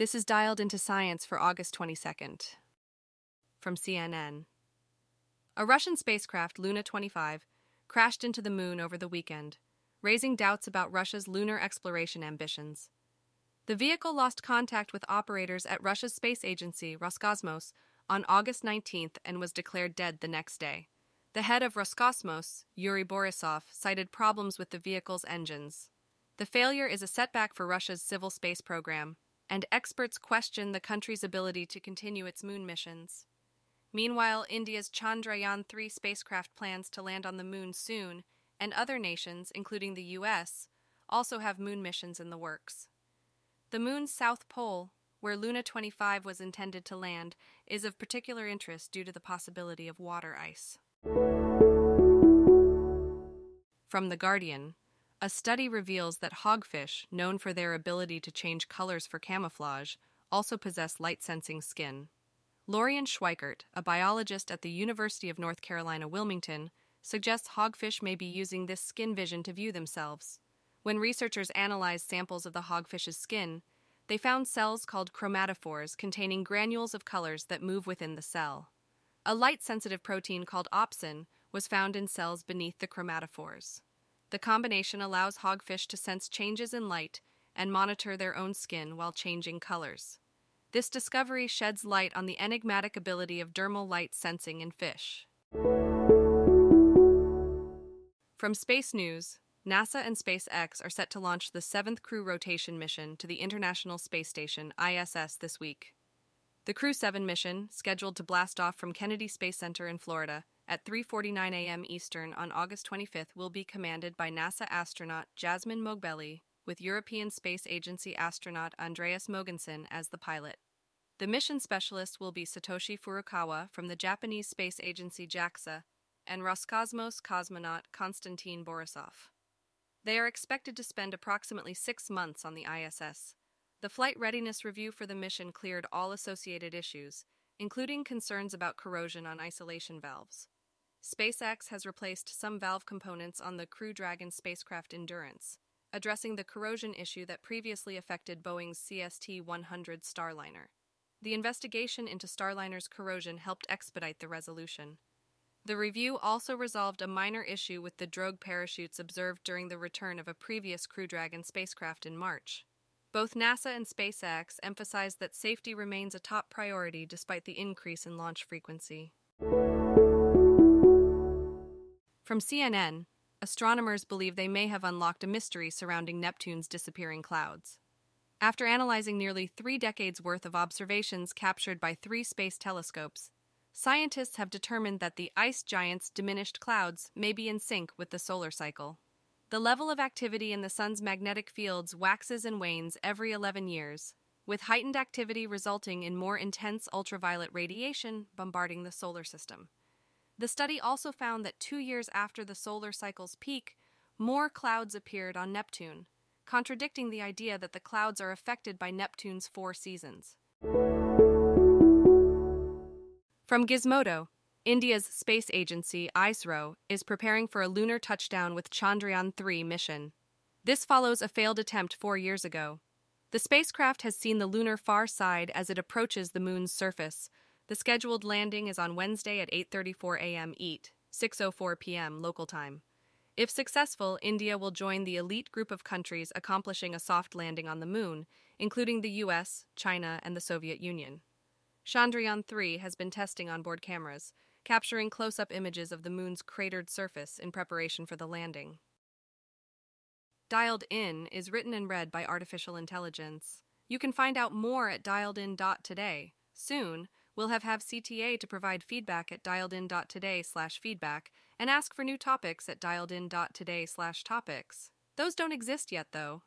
This is dialed into science for August 22nd. From CNN. A Russian spacecraft, Luna 25, crashed into the moon over the weekend, raising doubts about Russia's lunar exploration ambitions. The vehicle lost contact with operators at Russia's space agency, Roscosmos, on August 19th and was declared dead the next day. The head of Roscosmos, Yuri Borisov, cited problems with the vehicle's engines. The failure is a setback for Russia's civil space program, and experts question the country's ability to continue its moon missions. Meanwhile, India's Chandrayaan 3 spacecraft plans to land on the moon soon, and other nations, including the US, also have moon missions in the works. The moon's south pole, where Luna 25 was intended to land, is of particular interest due to the possibility of water ice. From The Guardian, a study reveals that hogfish, known for their ability to change colors for camouflage, also possess light sensing skin. Lorian Schweikert, a biologist at the University of North Carolina Wilmington, suggests hogfish may be using this skin vision to view themselves. When researchers analyzed samples of the hogfish's skin, they found cells called chromatophores containing granules of colors that move within the cell. A light sensitive protein called opsin was found in cells beneath the chromatophores. The combination allows hogfish to sense changes in light and monitor their own skin while changing colors. This discovery sheds light on the enigmatic ability of dermal light sensing in fish. From Space News, NASA and SpaceX are set to launch the seventh crew rotation mission to the International Space Station, ISS, this week. The Crew 7 mission, scheduled to blast off from Kennedy Space Center in Florida, at 3:49 a.m. Eastern on August 25th will be commanded by NASA astronaut Jasmine Moghbeli with European Space Agency astronaut Andreas Mogensen as the pilot. The mission specialist will be Satoshi Furukawa from the Japanese Space Agency JAXA and Roscosmos cosmonaut Konstantin Borisov. They are expected to spend approximately six months on the ISS. The flight readiness review for the mission cleared all associated issues, including concerns about corrosion on isolation valves. SpaceX has replaced some valve components on the Crew Dragon spacecraft Endurance, addressing the corrosion issue that previously affected Boeing's CST 100 Starliner. The investigation into Starliner's corrosion helped expedite the resolution. The review also resolved a minor issue with the drogue parachutes observed during the return of a previous Crew Dragon spacecraft in March. Both NASA and SpaceX emphasized that safety remains a top priority despite the increase in launch frequency. From CNN, astronomers believe they may have unlocked a mystery surrounding Neptune's disappearing clouds. After analyzing nearly three decades worth of observations captured by three space telescopes, scientists have determined that the ice giant's diminished clouds may be in sync with the solar cycle. The level of activity in the sun's magnetic fields waxes and wanes every 11 years, with heightened activity resulting in more intense ultraviolet radiation bombarding the solar system. The study also found that two years after the solar cycle's peak, more clouds appeared on Neptune, contradicting the idea that the clouds are affected by Neptune's four seasons. From Gizmodo, India's space agency, ISRO, is preparing for a lunar touchdown with Chandrayaan 3 mission. This follows a failed attempt four years ago. The spacecraft has seen the lunar far side as it approaches the moon's surface, the scheduled landing is on Wednesday at 8:34 a.m. EAT, 6:04 p.m. local time. If successful, India will join the elite group of countries accomplishing a soft landing on the moon, including the US, China, and the Soviet Union. Chandrayaan 3 has been testing onboard cameras, capturing close-up images of the moon's cratered surface in preparation for the landing. Dialed In is written and read by artificial intelligence. You can find out more at dialedin.today. Soon, We'll have have CTA to provide feedback at dialedin.today slash feedback and ask for new topics at dialedin.today slash topics. Those don't exist yet, though.